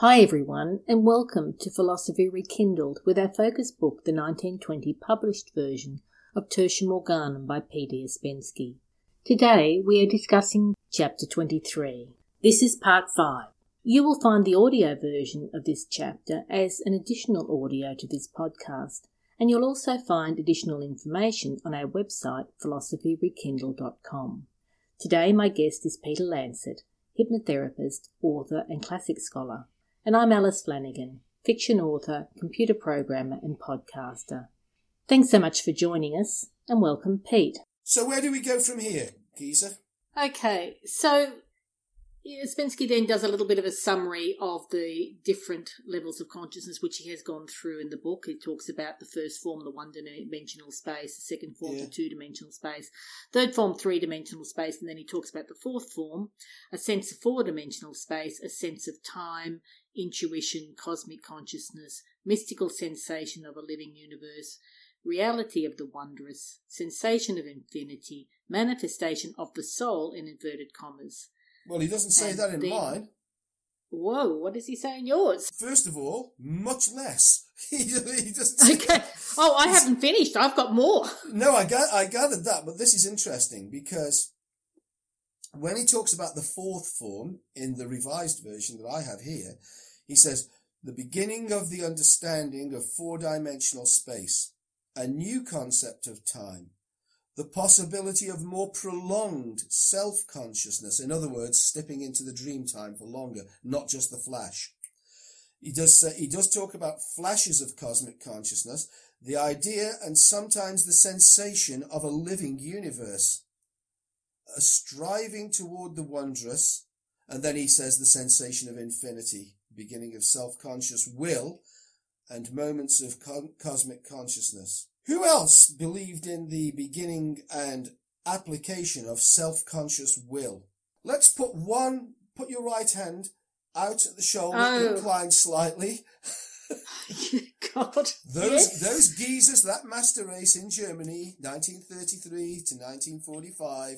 Hi everyone, and welcome to Philosophy Rekindled with our focus book, the 1920 published version of Tertium Organum by Peter Ouspensky. Today we are discussing chapter 23. This is part 5. You will find the audio version of this chapter as an additional audio to this podcast, and you'll also find additional information on our website, philosophyrekindled.com. Today my guest is Peter Lancet, hypnotherapist, author, and classic scholar and I'm Alice Flanagan, fiction author, computer programmer, and podcaster. Thanks so much for joining us, and welcome, Pete. So, where do we go from here, Geezer? Okay, so Ouspensky then does a little bit of a summary of the different levels of consciousness which he has gone through in the book. He talks about the first form, the one dimensional space, the second form, yeah. the two dimensional space, third form, three dimensional space, and then he talks about the fourth form, a sense of four dimensional space, a sense of time, intuition, cosmic consciousness, mystical sensation of a living universe, reality of the wondrous, sensation of infinity, manifestation of the soul in inverted commas well, he doesn't say and that in mine. Whoa, what does he say in yours? First of all, much less. he, doesn't okay. Oh, I haven't finished. I've got more. No, I, ga- I gathered that, but this is interesting because when he talks about the fourth form in the revised version that I have here, he says, the beginning of the understanding of four dimensional space, a new concept of time, the possibility of more prolonged self-consciousness. In other words, stepping into the dream time for longer, not just the flash. He does, he does talk about flashes of cosmic consciousness, the idea and sometimes the sensation of a living universe, a striving toward the wondrous, and then he says the sensation of infinity, beginning of self-conscious will, and moments of co- cosmic consciousness. Who else believed in the beginning and application of self-conscious will? Let's put one, put your right hand out at the shoulder, oh. inclined slightly. God. Those yes. those geezers, that master race in Germany, 1933 to 1945.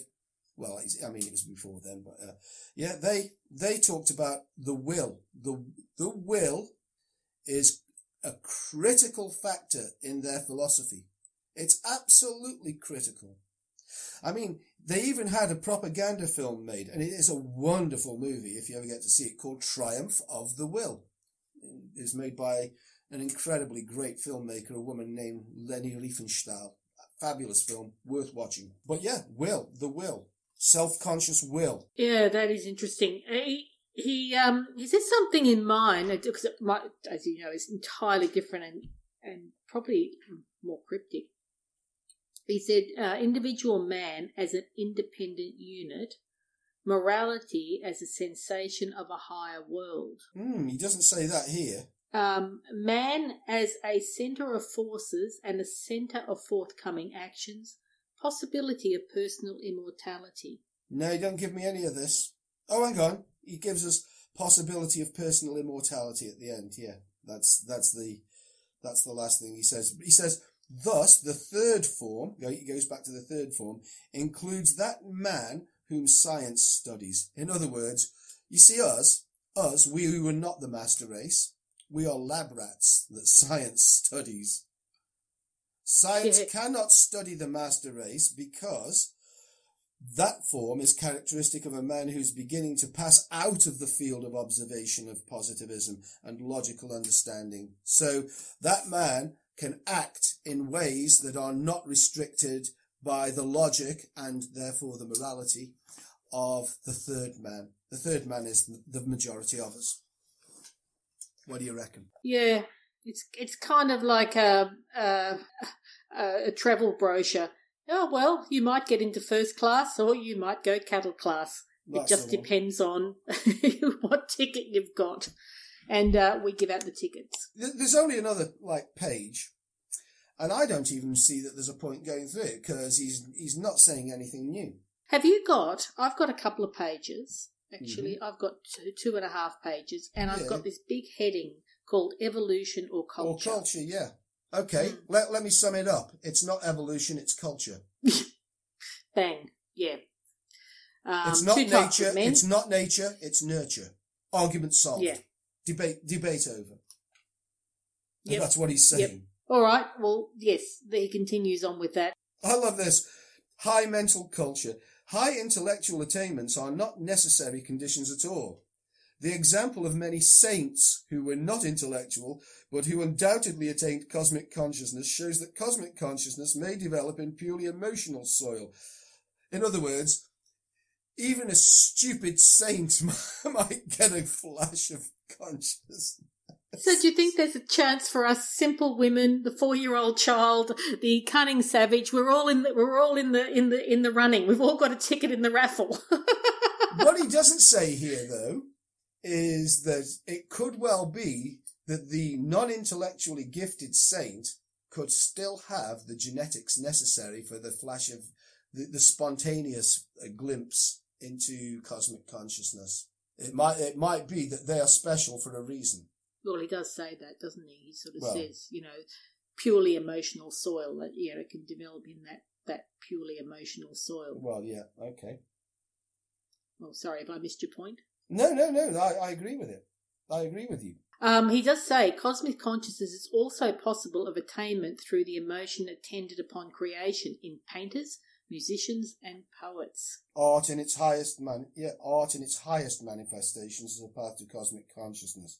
Well, I mean, it was before then, but uh, yeah, they they talked about the will. The the will is a critical factor in their philosophy. It's absolutely critical. I mean, they even had a propaganda film made, and it is a wonderful movie if you ever get to see it, called Triumph of the Will. It's made by an incredibly great filmmaker, a woman named Leni Riefenstahl. Fabulous film, worth watching. But yeah, will, the will. Self-conscious will. Yeah, that is interesting. He, he um he says something in mine because it might, as you know, is entirely different and and probably more cryptic. He said, uh, individual man as an independent unit, morality as a sensation of a higher world. Hmm, he doesn't say that here. Um, man as a centre of forces and a centre of forthcoming actions, possibility of personal immortality. No, don't give me any of this. Oh, hang on. He gives us possibility of personal immortality at the end. Yeah, that's that's the that's the last thing he says. He says Thus, the third form, he goes back to the third form, includes that man whom science studies. In other words, you see us, us, we who are not the master race, we are lab rats that science studies. Science cannot study the master race because that form is characteristic of a man who's beginning to pass out of the field of observation of positivism and logical understanding. So that man can act in ways that are not restricted by the logic and therefore the morality of the third man. The third man is the majority of us. What do you reckon? Yeah, it's it's kind of like a a, a travel brochure. Oh well, you might get into first class or you might go cattle class. That's it just depends on what ticket you've got and uh, we give out the tickets. There's only another like page, and I don't even see that there's a point going through it because he's he's not saying anything new. Have you got? I've got a couple of pages. Actually, mm-hmm. I've got two, two and a half pages, and I've got this big heading called evolution or culture. Or culture, yeah. Okay, mm. let, let me sum it up. It's not evolution, it's culture. Bang, yeah. Um, it's not nature, it's not nature, it's nurture. Argument solved. Yeah. debate debate over. Yep. that's what he's saying. Yep. All right. Well, yes, he continues on with that. I love this. High mental culture. High intellectual attainments are not necessary conditions at all. The example of many saints who were not intellectual, but who undoubtedly attained cosmic consciousness shows that cosmic consciousness may develop in purely emotional soil. In other words, even a stupid saint might get a flash of consciousness. So, do you think there's a chance for us simple women, the four-year-old child, the cunning savage? We're all in the we're all in the in the in the running. We've all got a ticket in the raffle. what he doesn't say here, though, is that it could well be that the non-intellectually gifted saint could still have the genetics necessary for the flash of the, the spontaneous uh, glimpse into cosmic consciousness. It might it might be that they are special for a reason. well, he does say that, doesn't he? He sort of Well- says, you know, purely emotional soil that you know can develop in that that purely emotional soil. Well, yeah, okay. Well, sorry if I missed your point. No, no, no. I, I agree with it. I agree with you. Um, he does say cosmic consciousness is also possible of attainment through the emotion attended upon creation in painters, musicians, and poets. Art in its highest man, yeah, art in its highest manifestations is a path to cosmic consciousness.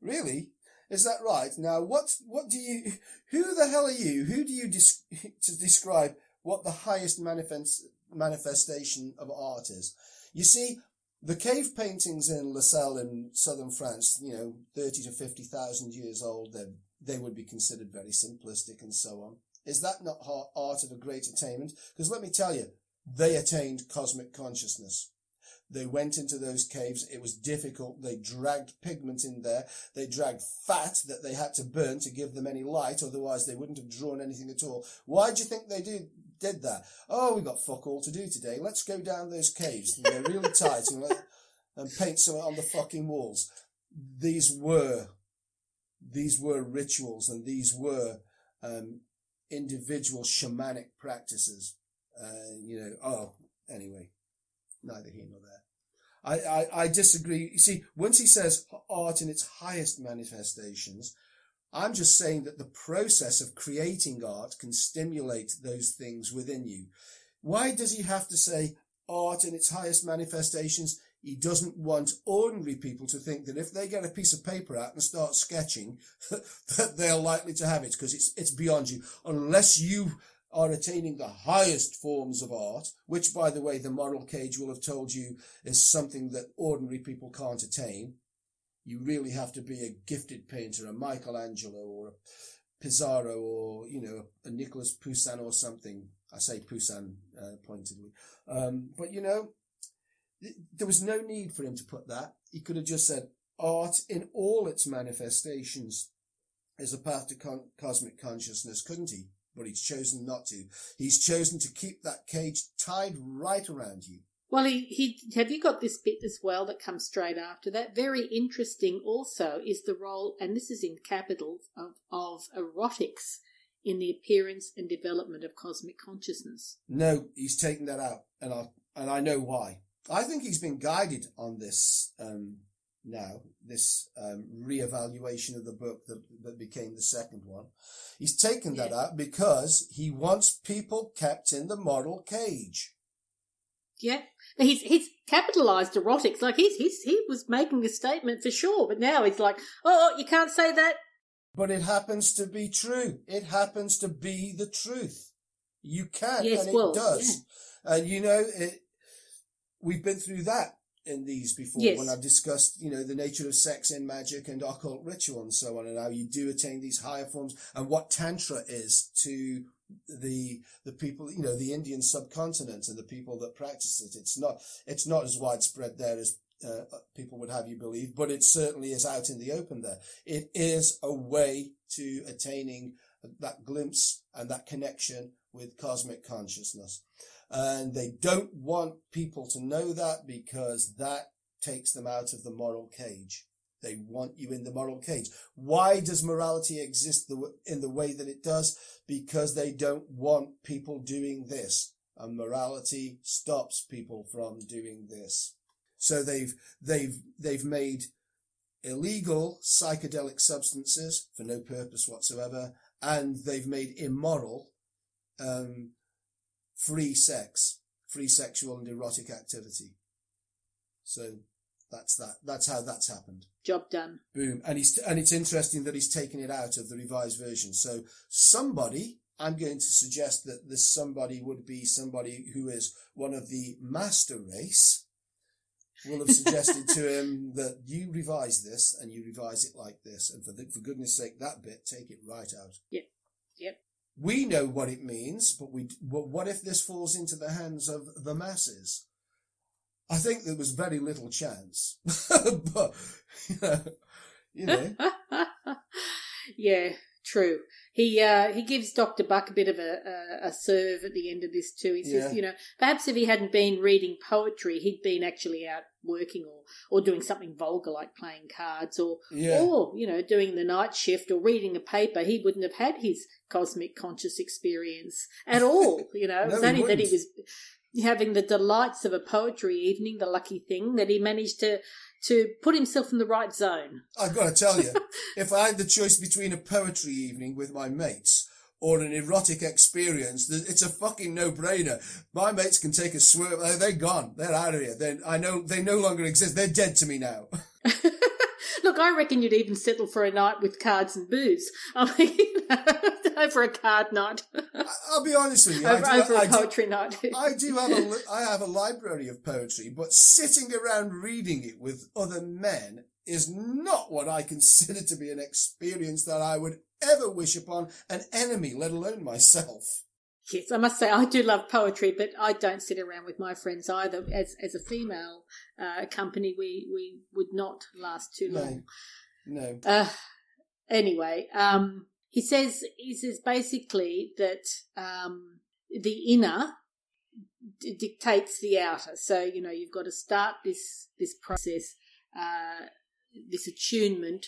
Really? Is that right? Now, what, what do you, who the hell are you? Who do you des- to describe what the highest manifest, manifestation of art is? You see, the cave paintings in La Salle in southern France, you know, 30 to 50,000 years old, they they would be considered very simplistic and so on. Is that not art of a great attainment? Because let me tell you, they attained cosmic consciousness. They went into those caves. It was difficult. They dragged pigment in there. They dragged fat that they had to burn to give them any light. Otherwise, they wouldn't have drawn anything at all. Why do you think they did, did that? Oh, we've got fuck all to do today. Let's go down those caves. They're really tight and, let- and paint some on the fucking walls. These were, these were rituals and these were, um, individual shamanic practices. Uh, you know, oh, anyway, neither here nor there. I, I, I disagree. You see, once he says art in its highest manifestations, I'm just saying that the process of creating art can stimulate those things within you. Why does he have to say art in its highest manifestations? He doesn't want ordinary people to think that if they get a piece of paper out and start sketching, that they're likely to have it because it's, it's beyond you. Unless you are attaining the highest forms of art, which by the way, the moral cage will have told you is something that ordinary people can't attain. You really have to be a gifted painter, a Michelangelo or a Pissarro or, you know, a Nicholas Poussin or something. I say Poussin uh, pointedly. Um, but you know, th- there was no need for him to put that. He could have just said art in all its manifestations is a path to con- cosmic consciousness, couldn't he? But he's chosen not to. He's chosen to keep that cage tied right around you. Well, he, he have you got this bit as well that comes straight after that? Very interesting. Also, is the role, and this is in capitals of of erotics in the appearance and development of cosmic consciousness. No, he's taken that out, and I and I know why. I think he's been guided on this um, now, this um, re-evaluation of the book that, that became the second one. He's taken that Yeah. out because he wants people kept in the moral cage. Yeah, he's he's capitalized erotics. Like he's he's he was making a statement for sure, but now he's like, oh, oh, you can't say that. But it happens to be true. It happens to be the truth. You can, Yes, and it well, does. And you know, it, we've been through that in these before Yes. when I've discussed, you know, the nature of sex in magic and occult ritual and so on, and how you do attain these higher forms, and what tantra is to the the people, you know, the Indian subcontinent and the people that practice it. It's not it's not as widespread there as uh, people would have you believe, but it certainly is out in the open there. It is a way to attaining that glimpse and that connection with cosmic consciousness. And they don't want people to know that because that takes them out of the moral cage. They want you in the moral cage. Why does morality exist in the way that it does? Because they don't want people doing this. And morality stops people from doing this. So they've, they've, they've made illegal psychedelic substances for no purpose whatsoever, and they've made immoral um, free sex, free sexual and erotic activity. So that's that. That's how that's happened. Job done. Boom. And he's and it's interesting that he's taken it out of the revised version. So somebody, I'm going to suggest that this somebody would be somebody who is one of the master race. Will have suggested to him that you revise this and you revise it like this, and for the, for goodness sake, that bit take it right out. Yep. Yep. We know what it means, but we. But what if this falls into the hands of the masses? I think there was very little chance, but you know, you know. yeah, true. He uh, he gives Doctor Bucke a bit of a, a, a serve at the end of this too. He says, Yeah. you know, perhaps if he hadn't been reading poetry, he'd been actually out working or or doing something vulgar like playing cards or Yeah. or you know doing the night shift or reading a paper. He wouldn't have had his cosmic conscious experience at all. You know, it No, was only that he was having the delights of a poetry evening. The lucky thing that he managed to to put himself in the right zone. I've got to tell you, if I had the choice between a poetry evening with my mates or an erotic experience, it's a fucking no-brainer. My mates can take a swerve. They're gone. They're out of here. They, I know they no longer exist. They're dead to me now. Look, I reckon you'd even settle for a night with cards and booze. I mean, over a card night, I'll be honest with you. I over, do, over a do- poetry night. I do have a I have a library of poetry, but sitting around reading it with other men is not what I consider to be an experience that I would ever wish upon an enemy, let alone myself. Yes, I must say I do love poetry, but I don't sit around with my friends either. As as a female uh, company, we we would not last too No, long. no. Uh, anyway, um, he says he says basically that um, the inner d- dictates the outer. So you know you've got to start this this process, uh, this attunement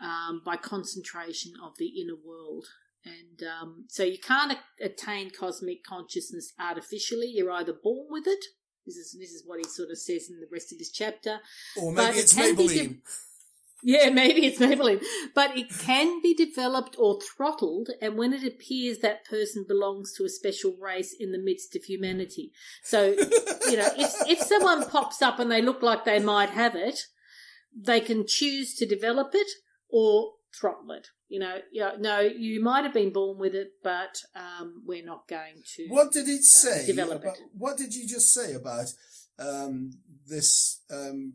um, by concentration of the inner world. And um, so you can't a- attain cosmic consciousness artificially. You're either born with it. This is this is what he sort of says in the rest of this chapter. Or maybe it it's be Maybelline. div- Yeah, maybe it's Maybelline. But it can be developed or throttled, and when it appears that person belongs to a special race in the midst of humanity. So, you know, if, if someone pops up and they look like they might have it, they can choose to develop it or throttle it. You know, you know, no, you might have been born with it, but um, we're not going to. What did it say? develop about, it. What did you just say about um, this um,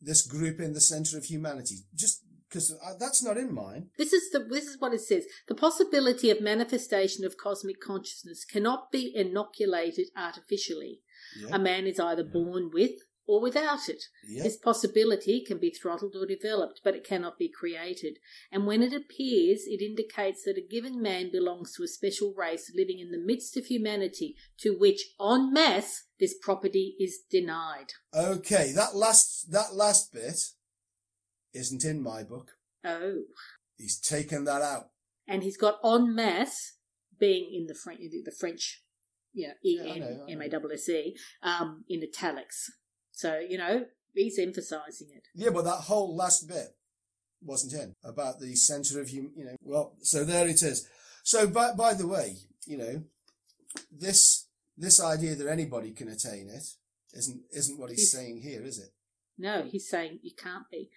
this group in the center of humanity? Just because that's not in mine. This is the this is what it says. The possibility of manifestation of cosmic consciousness cannot be inoculated artificially. Yeah, A man is either born with or without it. yeah. This possibility can be throttled or developed, but it cannot be created. And when it appears, it indicates that a given man belongs to a special race living in the midst of humanity, to which, en masse, this property is denied. Okay, that last that last bit isn't in my book. Oh. He's taken that out. And he's got en masse being in the French, the French, you know, E Yeah, I N know, I M know. A W S E, um, in italics. So you know he's emphasising it. Yeah, but that whole last bit wasn't in about the center of hum. You know, well, so there it is. So, by by the way, you know, this this idea that anybody can attain it isn't isn't what he's He's- saying here, is it? No, he's saying you can't be.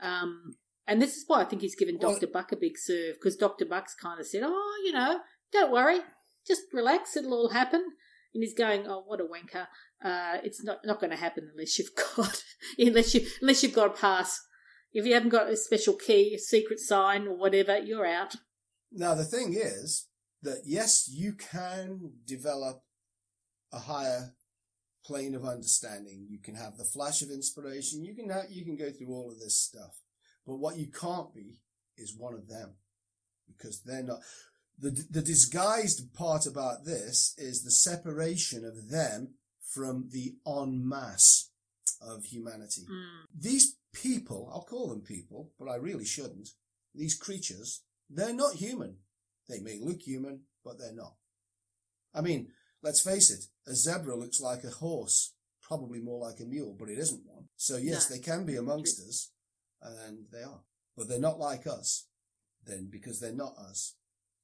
Um, and this is why I think he's given Well- Dr. Bucke a big serve because Dr. Bucke's kind of said, oh, you know, don't worry, just relax, it'll all happen. And he's going, oh, what a wanker. Uh, it's not, not going to happen unless you've got, unless you, unless you've got a pass. If you haven't got a special key, a secret sign or whatever, you're out. Now the thing is that yes, you can develop a higher plane of understanding. You can have the flash of inspiration. You can have, you can go through all of this stuff, but what you can't be is one of them because they're not. The, the disguised part about this is the separation of them from the en masse of humanity. Mm. These people, I'll call them people, but I really shouldn't. These creatures, they're not human. They may look human, but they're not. I mean, let's face it, a zebra looks like a horse, probably more like a mule, but it isn't one. So yes, No. they can be amongst us. And they are. But they're not like us, then, because they're not us.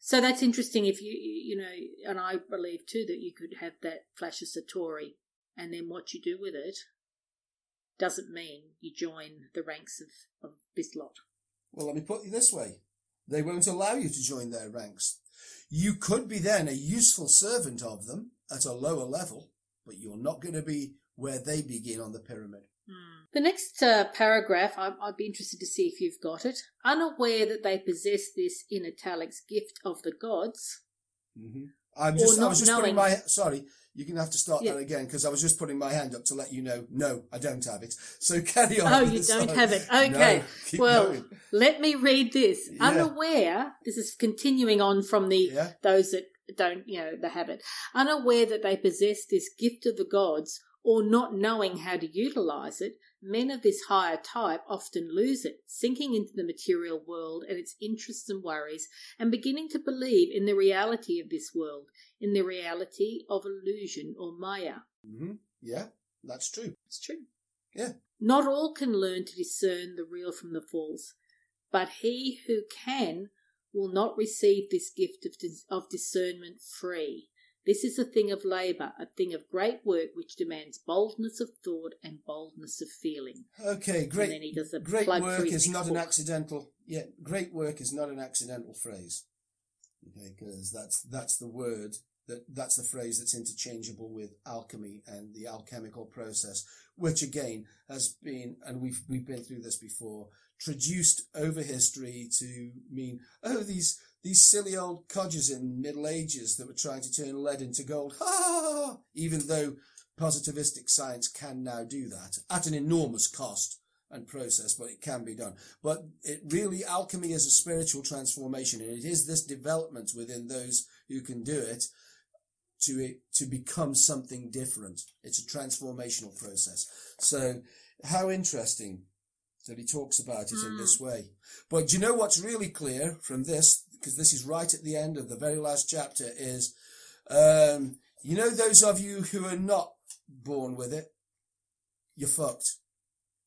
So that's interesting if you, you know, and I believe too that you could have that flash of Satori and then what you do with it doesn't mean you join the ranks of, of this lot. Well, let me put it this way. They won't allow you to join their ranks. You could be then a useful servant of them at a lower level, but you're not going to be where they begin on the pyramid. Hmm. The next uh, paragraph, I, would be interested to see if you've got it. Unaware that they possess this in italics gift of the gods. Mm-hmm. I'm just, I was just knowing. putting my sorry. You're going to have to start yeah. that again because I was just putting my hand up to let you know. No, I don't have it. So carry on. Oh, you don't have it. Okay. No, well, going. let me read this. Yeah. Unaware. This is continuing on from the yeah. those that don't, you know, the habit. Unaware that they possess this gift of the gods or not knowing how to utilize it, men of this higher type often lose it, sinking into the material world and its interests and worries, and beginning to believe in the reality of this world, in the reality of illusion or maya. Mm-hmm. Yeah, that's true. It's true. Yeah. Not all can learn to discern the real from the false, but he who can will not receive this gift of, dis- of discernment free. This is a thing of labour, a thing of great work which demands boldness of thought and boldness of feeling. Okay, great. great work is not book. an accidental. Yeah, great work is not an accidental phrase. Okay, because that's that's the word that that's the phrase that's interchangeable with alchemy and the alchemical process, which again has been, and we've we've been through this before, traduced over history to mean oh these these silly old codgers in Middle Ages that were trying to turn lead into gold. Ha! Even though positivistic science can now do that at an enormous cost and process, but it can be done. But it really, alchemy is a spiritual transformation, and it is this development within those who can do it to it to become something different. It's a transformational process. So, how interesting that he talks about it mm. in this hmm. way. But do you know what's really clear from this? Because this is right at the end of the very last chapter. Is um, you know those of you who are not born with it, you're fucked.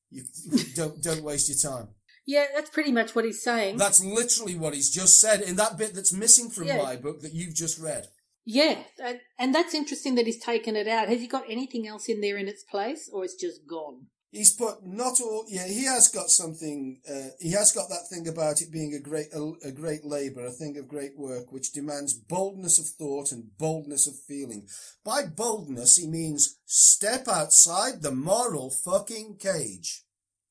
You don't don't waste your time. Yeah, that's pretty much what he's saying. That's literally what he's just said in that bit that's missing from yeah. my book that you've just read. Yeah, and, and that's interesting that he's taken it out. Has he got anything else in there in its place, or it's just gone? He's put not all. Yeah, he has got something. Uh, he has got that thing about it being a great, a, a great labour, a thing of great work, which demands boldness of thought and boldness of feeling. By boldness, he means step outside the moral fucking cage.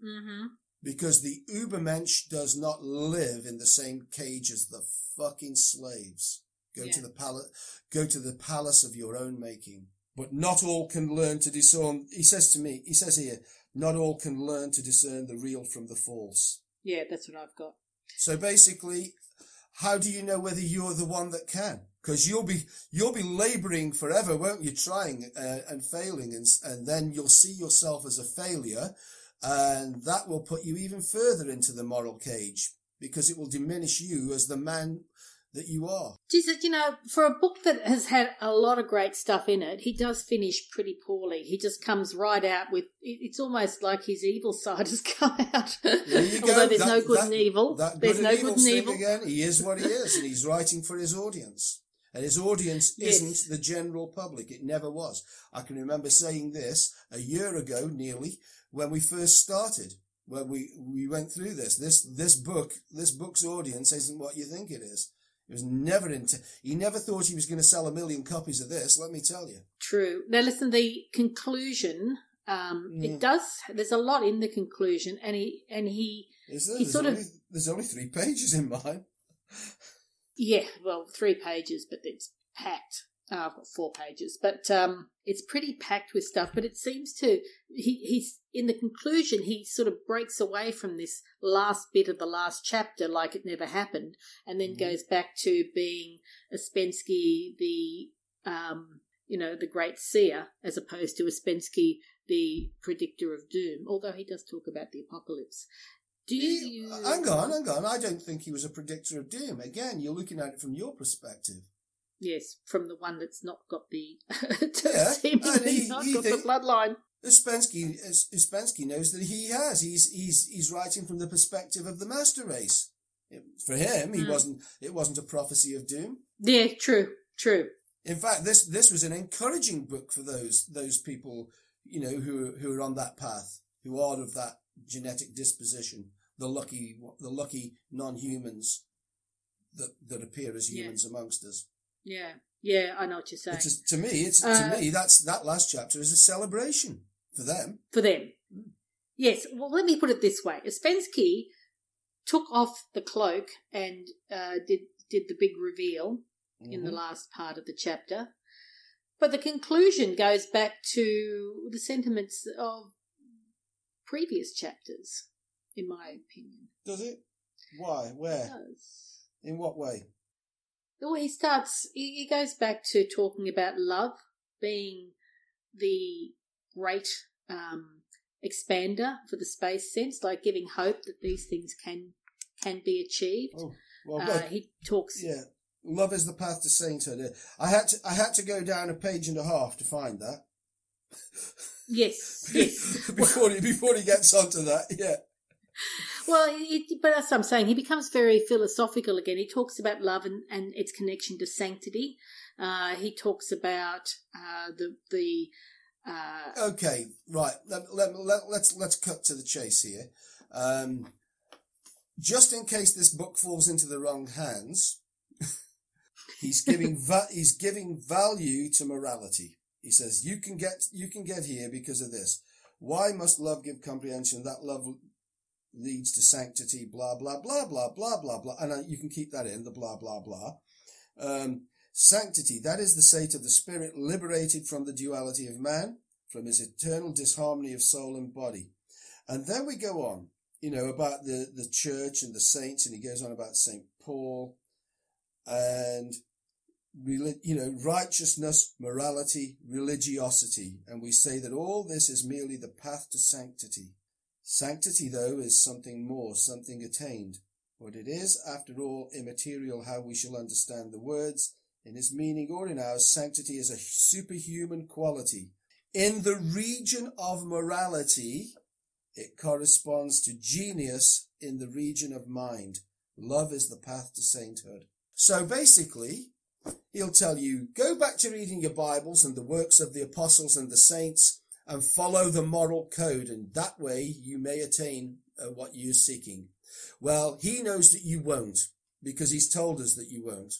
Mm-hmm. Because the Ubermensch does not live in the same cage as the fucking slaves. Go yeah. to the palace. Go to the palace of your own making. But not all can learn to discern. He says to me. He says here not all can learn to discern the real from the false. Yeah, that's what I've got. So basically, how do you know whether you're the one that can? Because you'll be you'll be labouring forever, won't you? Trying uh, and failing, and and then you'll see yourself as a failure, and that will put you even further into the moral cage because it will diminish you as the man that you are. Jesus, you know, for a book that has had a lot of great stuff in it, he does finish pretty poorly. He just comes right out with it's almost like his evil side has come out. There Although there's that, no good that, and evil. Good there's no good and evil. Again, he is what he is, and he's writing for his audience. And his audience yes. isn't the general public. It never was. I can remember saying this a year ago, nearly, when we first started when we we went through this. This this book, this book's audience isn't what you think it is. He was never into. He never thought he was going to sell a million copies of this. Let me tell you. True. Now listen. The conclusion. Um, mm. It does. There's a lot in the conclusion, and he and he. Is there? He there's sort only, of. There's only three pages in mine. yeah, well, three pages, but it's packed. Oh, I've got four pages, but um, it's pretty packed with stuff. But it seems to he he's in the conclusion he sort of breaks away from this last bit of the last chapter like it never happened, and then mm-hmm. goes back to being Ouspensky the um, you know the great seer as opposed to Ouspensky the predictor of doom. Although he does talk about the apocalypse. Do you? Hang on, hang on. I don't think he was a predictor of doom. Again, you're looking at it from your perspective. Yes, from the one that's not got the yeah, seemingly not got the bloodline. Ouspensky, Ouspensky knows that he has. He's he's he's writing from the perspective of the master race. For him, he mm. wasn't. It wasn't a prophecy of doom. Yeah, true, true. In fact, this this was an encouraging book for those those people, you know, who who are on that path, who are of that genetic disposition, the lucky the lucky non-humans that that appear as humans yeah. amongst us. Yeah, yeah, I know what you're saying. To me, it's uh, to me that's that last chapter is a celebration for them. For them, mm. yes. Well, let me put it this way: Ouspensky took off the cloak and uh, did did the big reveal mm-hmm. in the mm-hmm. last part of the chapter. But the conclusion goes back to the sentiments of previous chapters, in my opinion. Does it? Why? Where? In what way? Well, he starts, he goes back to talking about love being the great um, expander for the space sense, like giving hope that these things can can be achieved. Oh, well, uh, he talks. Yeah, love is the path to sainthood. I had to I had to go down a page and a half to find that. Yes, yes. before he before he gets onto that, yeah. Well, but what I'm saying. He becomes very philosophical again. He talks about love and, and its connection to sanctity. Uh, he talks about uh, the the. Uh, okay, right. Let, let, let, let's let's cut to the chase here. Um, just in case this book falls into the wrong hands, he's giving va- he's giving value to morality. He says you can get you can get here because of this. Why must love give comprehension? That love leads to sanctity. Blah blah blah blah blah blah blah. And uh, you can keep that in the blah blah blah. Um, sanctity that is the state of the spirit liberated from the duality of man, from his eternal disharmony of soul and body. And then we go on you know, about the, the church and the saints, and he goes on about St. Paul and, you know, righteousness, morality, religiosity. And we say that all this is merely the path to sanctity. Sanctity, though, is something more, something attained. But it is, after all, immaterial how we shall understand the words. In his meaning or in ours, sanctity is a superhuman quality. In the region of morality, it corresponds to genius in the region of mind. Love is the path to sainthood. So basically, he'll tell you, go back to reading your Bibles and the works of the apostles and the saints and follow the moral code and that way you may attain uh, what you're seeking. Well, he knows that you won't because he's told us that you won't.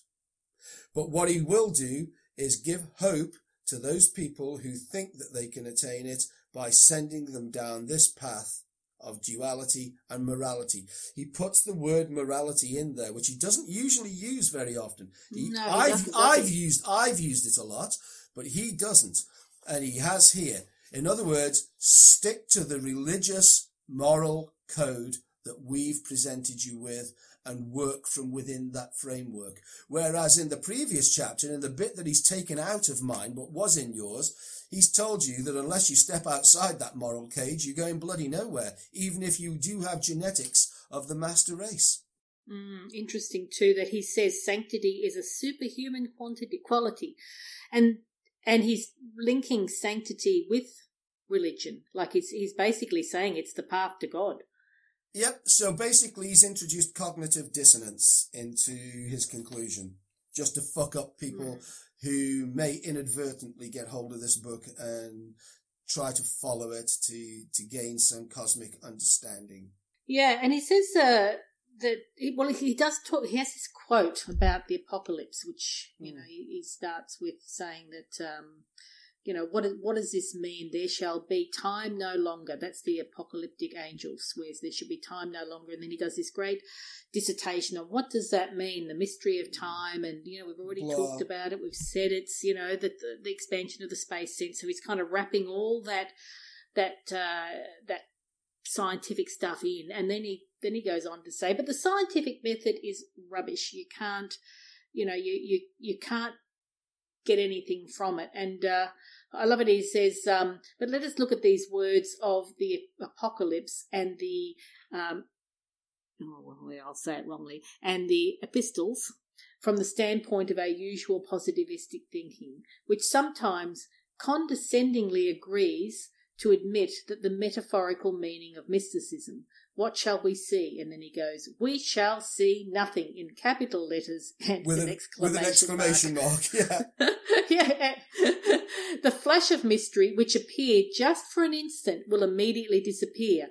But what he will do is give hope to those people who think that they can attain it by sending them down this path of duality and morality. He puts the word morality in there, which he doesn't usually use very often. He, no, I've, I've used, I've used it a lot, but he doesn't. And he has here. In other words, stick to the religious moral code that we've presented you with and work from within that framework. Whereas in the previous chapter, in the bit that he's taken out of mine, but was in yours, He's told you that unless you step outside that moral cage, you're going bloody nowhere, even if you do have genetics of the master race. Mm, interesting too that he says sanctity is a superhuman quantity quality, and and he's linking sanctity with religion. Like he's he's basically saying it's the path to God. Yep. So basically, he's introduced cognitive dissonance into his conclusion, just to fuck up people mm who may inadvertently get hold of this book and try to follow it to to gain some cosmic understanding. Yeah, and he says uh, that he, well, he does talk. He has this quote about the apocalypse, which you know he, he starts with saying that um, you know, what, what does this mean? There shall be time no longer. That's the apocalyptic angel swears there should be time no longer. And then he does this great dissertation on what does that mean? The mystery of time. And, you know, we've already Blah. talked about it. We've said it's, you know, that the, the, expansion of the space sense. So he's kind of wrapping all that, that, uh, that scientific stuff in. And then he, then he goes on to say, but the scientific method is rubbish. You can't, you know, you, you, you can't get anything from it. And uh, I love it. He says, um, but let us look at these words of the apocalypse and the, um, oh, well, I'll say it wrongly, and the epistles from the standpoint of our usual positivistic thinking, which sometimes condescendingly agrees to admit that the metaphorical meaning of mysticism, what shall we see? And then he goes, we shall see nothing in capital letters and with an, an, exclamation, with an exclamation mark. mark. Yeah. yeah. the flash of mystery, which appeared just for an instant, will immediately disappear.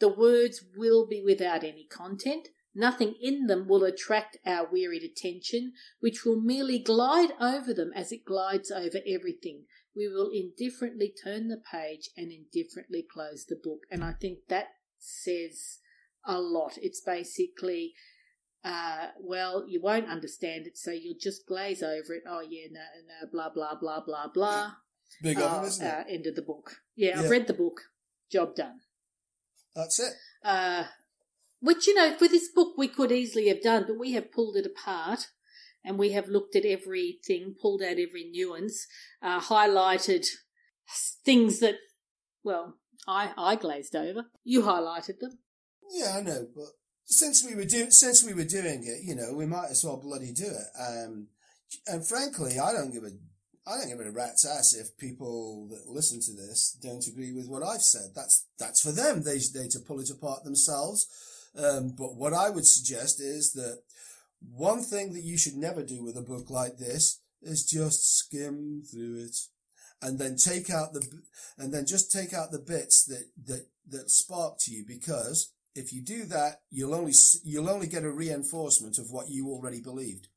The words will be without any content. Nothing in them will attract our wearied attention, which will merely glide over them as it glides over everything. We will indifferently turn the page and indifferently close the book. And I think that says a lot. It's basically, uh, well, you won't understand it, so you'll just glaze over it. Oh, yeah, no, no, blah, blah, blah, blah, blah. Big of them, Uh, uh, end of the book. Yeah, Yeah. I've read the book. Job done. That's it. Uh, which, you know, for this book we could easily have done, but we have pulled it apart and we have looked at everything, pulled out every nuance, uh, highlighted things that, well, I, I glazed over. You highlighted them. Yeah, I know, but since we were doing since we were doing it, you know, we might as well bloody do it. Um, and frankly, I don't give a I don't give a rat's ass if people that listen to this don't agree with what I've said. That's that's for them. They they to pull it apart themselves. Um, but what I would suggest is that one thing that you should never do with a book like this is just skim through it and then take out the and then just take out the bits that that that spark to you because if you do that you'll only you'll only get a reinforcement of what you already believed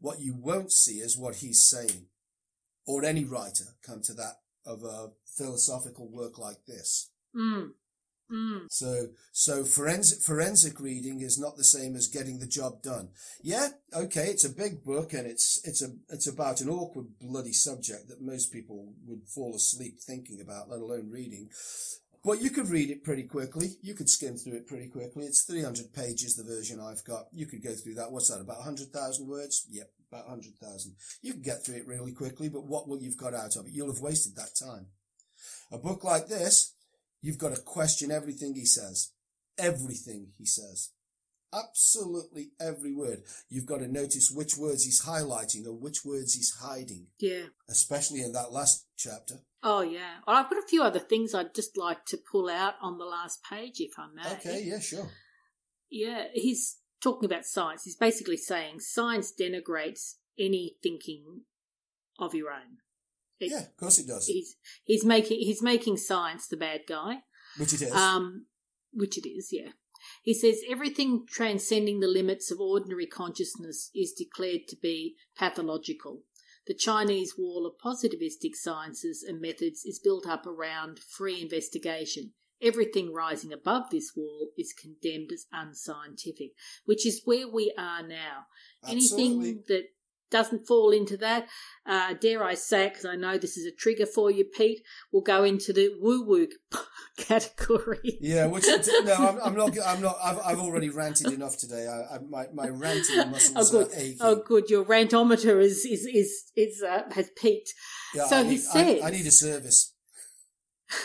what you won't see is what he's saying or any writer come to that of a philosophical work like this Mm. Mm. so, so forensic, forensic reading is not the same as getting the job done. Yeah, okay, it's a big book and it's, it's a, it's about an awkward bloody subject that most people would fall asleep thinking about, let alone reading. But you could read it pretty quickly. You could skim through it pretty quickly. It's 300 pages, the version I've got. You could go through that. What's that? About 100,000 words? Yep, about 100,000. You can get through it really quickly, but what will you've got out of it? You'll have wasted that time. A book like this, You've got to question everything he says. Everything he says. Absolutely every word. You've got to notice which words he's highlighting or which words he's hiding, Yeah. especially in that last chapter. Oh, yeah. Well, I've got a few other things I'd just like to pull out on the last page, if I may. Okay, yeah, sure. Yeah, he's talking about science. He's basically saying science denigrates any thinking of your own. It- Yeah, of course it does. He's he's making he's making science the bad guy. Which it is. Um, which it is, yeah. He says everything transcending the limits of ordinary consciousness is declared to be pathological. The Chinese wall of positivistic sciences and methods is built up around free investigation. Everything rising above this wall is condemned as unscientific, which is where we are now. Absolutely. Anything that doesn't fall into that, uh, dare I say it, because I know this is a trigger for you, Pete, will go into the woo woo category. Yeah, which no, I'm, I'm not. I'm not. I've, I've already ranted enough today. I, I, my my ranting muscles Oh, good. are aching. Oh, good. Your rantometer is is is is uh, has peaked. yeah, so I he need, says- I, I need a service.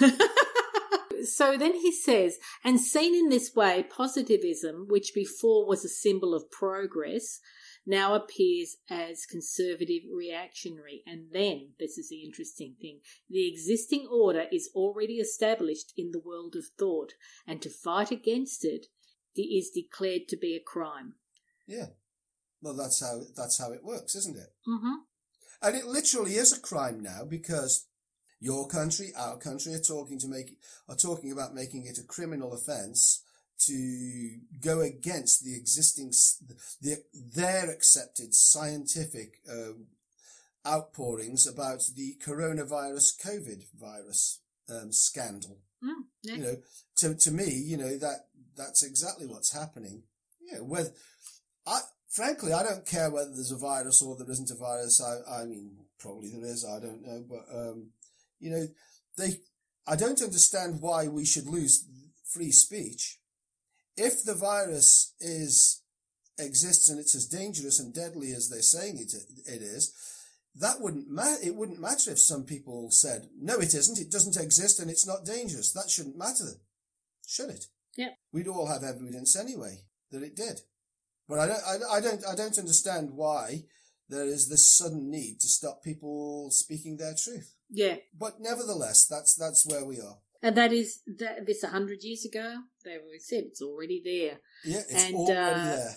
so then he says, and seen in this way, positivism, which before was a symbol of progress, now appears as conservative reactionary. And then, this is the interesting thing, the existing order is already established in the world of thought, and to fight against it is declared to be a crime. Yeah. Well, that's how that's how it works, isn't it? Mm-hmm. And it literally is a crime now because your country, our country are talking to make are talking about making it a criminal offence to go against the existing the their accepted scientific uh, outpourings about the coronavirus COVID virus um, scandal. Mm, yeah. You know, to to me, you know that that's exactly what's happening. Yeah, whether I frankly I don't care whether there's a virus or there isn't a virus. I I mean probably there is. I don't know, but um, you know they. I don't understand why we should lose free speech if the virus is exists and it's as dangerous and deadly as they're saying it it is. That wouldn't matter. It wouldn't matter if some people said, no, it isn't. It doesn't exist and it's not dangerous. That shouldn't matter, should it? Yeah. We'd all have evidence anyway that it did. But I don't, I, I don't, I don't understand why there is this sudden need to stop people speaking their truth. Yeah. But nevertheless, that's, that's where we are. And that is that this a hundred years ago. They always said it's already there. Yeah, it's And, already uh, there.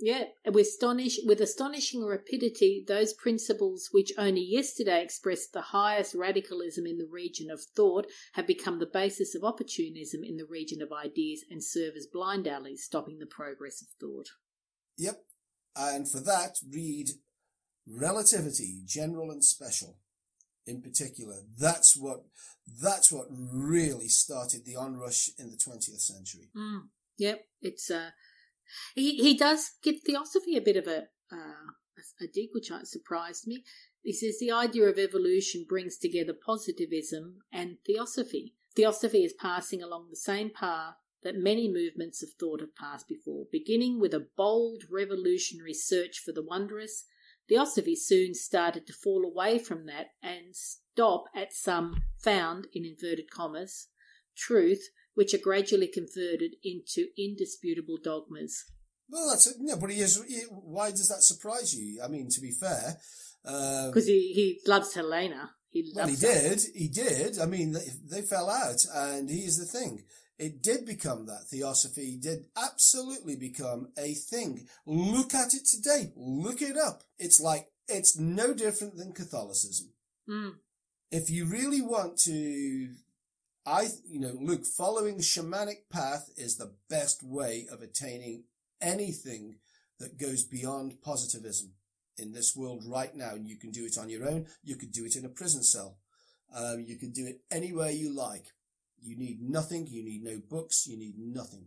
Yeah, with astonish with astonishing rapidity, those principles which only yesterday expressed the highest radicalism in the region of thought have become the basis of opportunism in the region of ideas and serve as blind alleys stopping the progress of thought. Yep. And for that, read Relativity, General and Special in particular. That's what, that's what really started the onrush in the 20th century. Mm. Yep, it's uh, he he does give theosophy a bit of a uh, a dig, which surprised me. He says the idea of evolution brings together positivism and theosophy. Theosophy is passing along the same path that many movements of thought have passed before, beginning with a bold revolutionary search for the wondrous. Theosophy soon started to fall away from that and stop at some found, in inverted commas, truth, which are gradually converted into indisputable dogmas. Well, that's, yeah, but he is, he, why does that surprise you? I mean, to be fair, um, Because he, he loves Helena. He Well, he her. did. He did. I mean, they, they fell out, and here's the thing: it did become that theosophy did absolutely become a thing. Look at it today. Look it up. It's like it's no different than Catholicism. Mm. If you really want to, I you know, look, following the shamanic path is the best way of attaining anything that goes beyond positivism in this world right now. And you can do it on your own. You could do it in a prison cell. Um, you can do it anywhere you like. You need nothing. You need no books. You need nothing.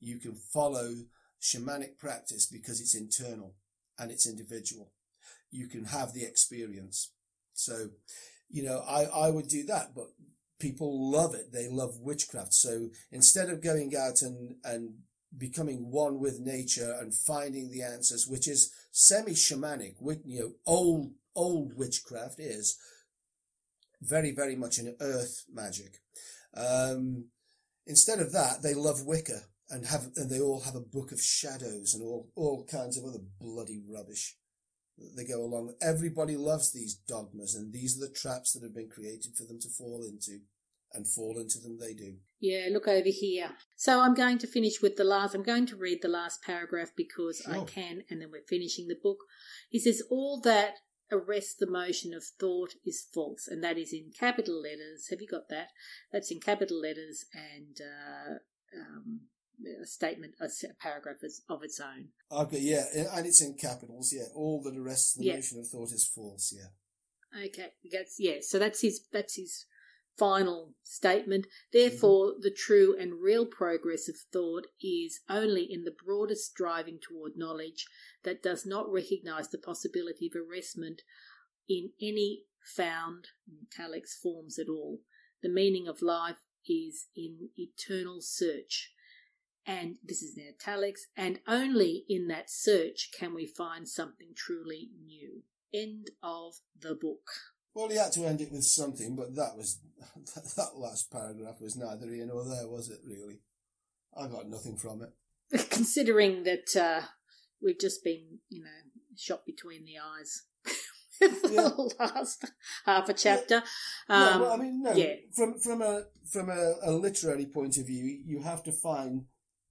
You can follow shamanic practice because it's internal and it's individual. You can have the experience. So, you know, I, I would do that, but people love it. They love witchcraft. So instead of going out and, and becoming one with nature and finding the answers, which is semi-shamanic, with, you know, old, old witchcraft is very, very much an earth magic. Um, instead of that, they love Wicca and have, and they all have a book of shadows and all, all kinds of other bloody rubbish they go along. Everybody loves these dogmas and these are the traps that have been created for them to fall into and fall into them they do. Yeah, look over here. So I'm going to finish with the last. I'm going to read the last paragraph because I can, and then we're finishing the book. He says, All that arrests the motion of thought is false, and that is in capital letters. Have you got that? That's in capital letters and uh, um, a statement, a, paragraph of its own. Okay, yeah, and it's in capitals, yeah. All that arrests the Yeah. notion of thought is false, yeah. Okay, that's yeah. So that's his that's his final statement. Mm-hmm. Therefore, the true and real progress of thought is only in the broadest striving toward knowledge that does not recognize the possibility of arrestment in any found italics forms at all. The meaning of life is in eternal search. And this is in italics, and only in that search can we find something truly new. End of the book. Well, he had to end it with something, but that was that last paragraph was neither here nor there, was it? Really, I got nothing from it. Considering that uh, we've just been, you know, shot between the eyes with Yeah. the last half a chapter. no, Um, well, I mean, no. yeah. From from a from a, a literary point of view, you have to find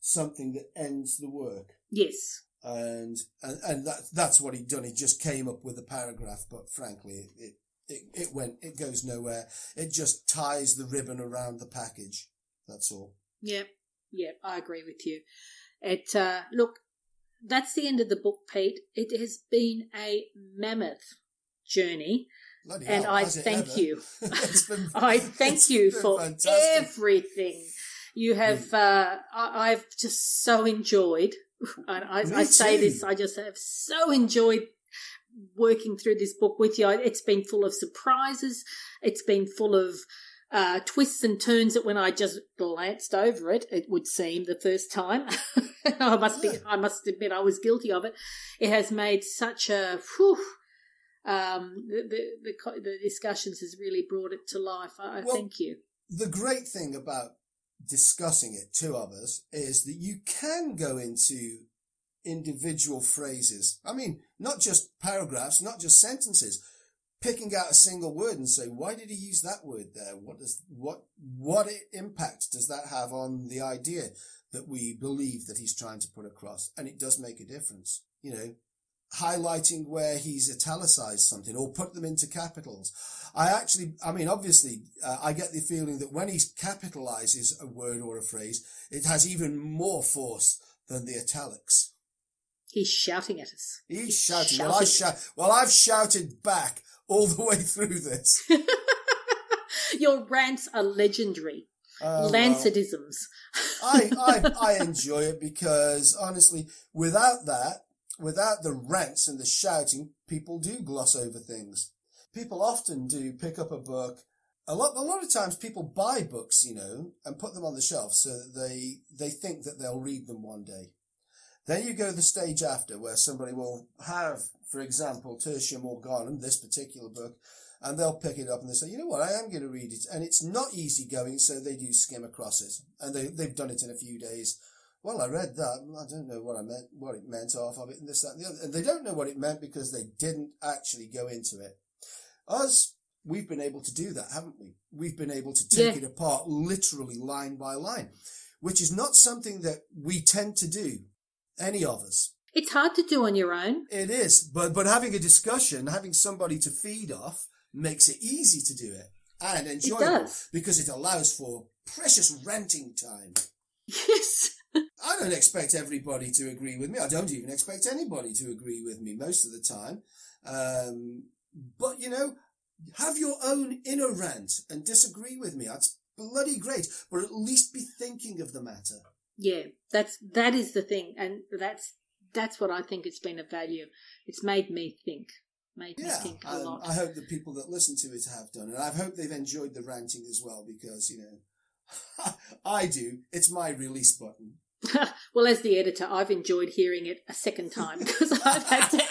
something that ends the work. yes. and and, and that that's what he'd done. He just came up with a paragraph, but frankly, it it, it went it goes nowhere. It just ties the ribbon around the package. That's all. Yeah, yeah, I agree with you. It uh, look, that's the end of the book, Pete. It has been a mammoth journey. Bloody And hell, I thank ever? you. Been- I thank you for fantastic. everything. You have, uh, I, I've just so enjoyed, and I, I say this, I just have so enjoyed working through this book with you. It's been full of surprises. It's been full of uh, twists and turns that when I just glanced over it, it would seem the first time. I must be, I must admit, I was guilty of it. It has made such a, whew, um, the, the, the, the discussions has really brought it to life. I, I Well, thank you. the great thing about discussing it, to others is that you can go into individual phrases. I mean, not just paragraphs, not just sentences, picking out a single word and say, why did he use that word there? What does, what, what impact does that have on the idea that we believe that he's trying to put across? And it does make a difference, you know, highlighting where he's italicized something or put them into capitals. I actually, I mean, obviously, uh, I get the feeling that when he capitalizes a word or a phrase, it has even more force than the italics. He's shouting at us. He's, He's shouting. shouting. Well, I shout, well, I've shouted back all the way through this. Your rants are legendary. Uh, Lancettisms. Well, I, I, I enjoy it because honestly, without that, without the rants and the shouting, people do gloss over things. People often do pick up a book. A lot, a lot of times people buy books, you know, and put them on the shelf so that they, they think that they'll read them one day. Then you go the stage after where somebody will have, for example, Tertium or Organum, this particular book, and they'll pick it up and they say, you know what, I am going to read it. And it's not easy going, so they do skim across it. And they, they've done it in a few days. Well, I read that. I don't know what I meant, what it meant off of it and this, that, and the other. And they don't know what it meant because they didn't actually go into it. Us, we've been able to do that, haven't we? We've been able to take yeah. it apart literally line by line, which is not something that we tend to do any of us. It's hard to do on your own. It is, but but having a discussion, having somebody to feed off, makes it easy to do it and enjoyable it because it allows for precious ranting time. Yes. I don't expect everybody to agree with me. I don't even expect anybody to agree with me most of the time. Um, but you know, have your own inner rant and disagree with me. That's bloody great. But at least be thinking of the matter. Yeah, that's that is the thing, and that's that's what I think it's been of value. It's made me think, made yeah, me think a lot. I hope the people that listen to it have done, and I hope they've enjoyed the ranting as well because you know I do. It's my release button. well, as the editor, I've enjoyed hearing it a second time because I've had to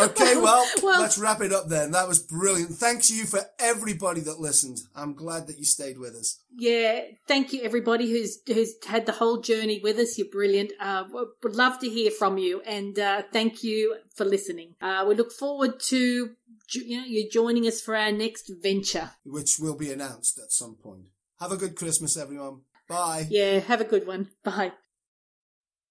Okay, well, well, let's wrap it up then. That was brilliant. Thanks you for everybody that listened. I'm glad that you stayed with us. Yeah, thank you everybody who's who's had the whole journey with us. You're brilliant. Uh, would love to hear from you, and uh, thank you for listening. Uh, we look forward to you know you joining us for our next venture, which will be announced at some point. Have a good Christmas, everyone. Bye. Yeah, have a good one. Bye.